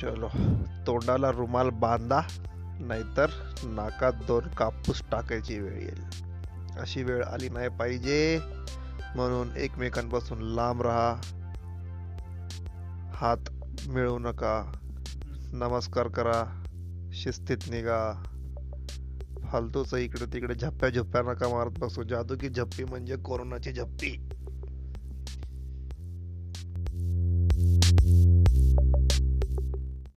चलो तोंडाला रुमाल बांधा नाहीतर नाकात दोन कापूस टाकायची वेळ येईल. अशी वेळ आली नाही पाहिजे. म्हणून एकमेकांपासून लांब राहा. हात मिळवू नका. नमस्कार करा. शिस्तीत निघा. फालतूचं इकडे तिकडे झप्प्या झप्प्या नका मारत बसू. जादू की झप्पी म्हणजे कोरोनाची झप्पी.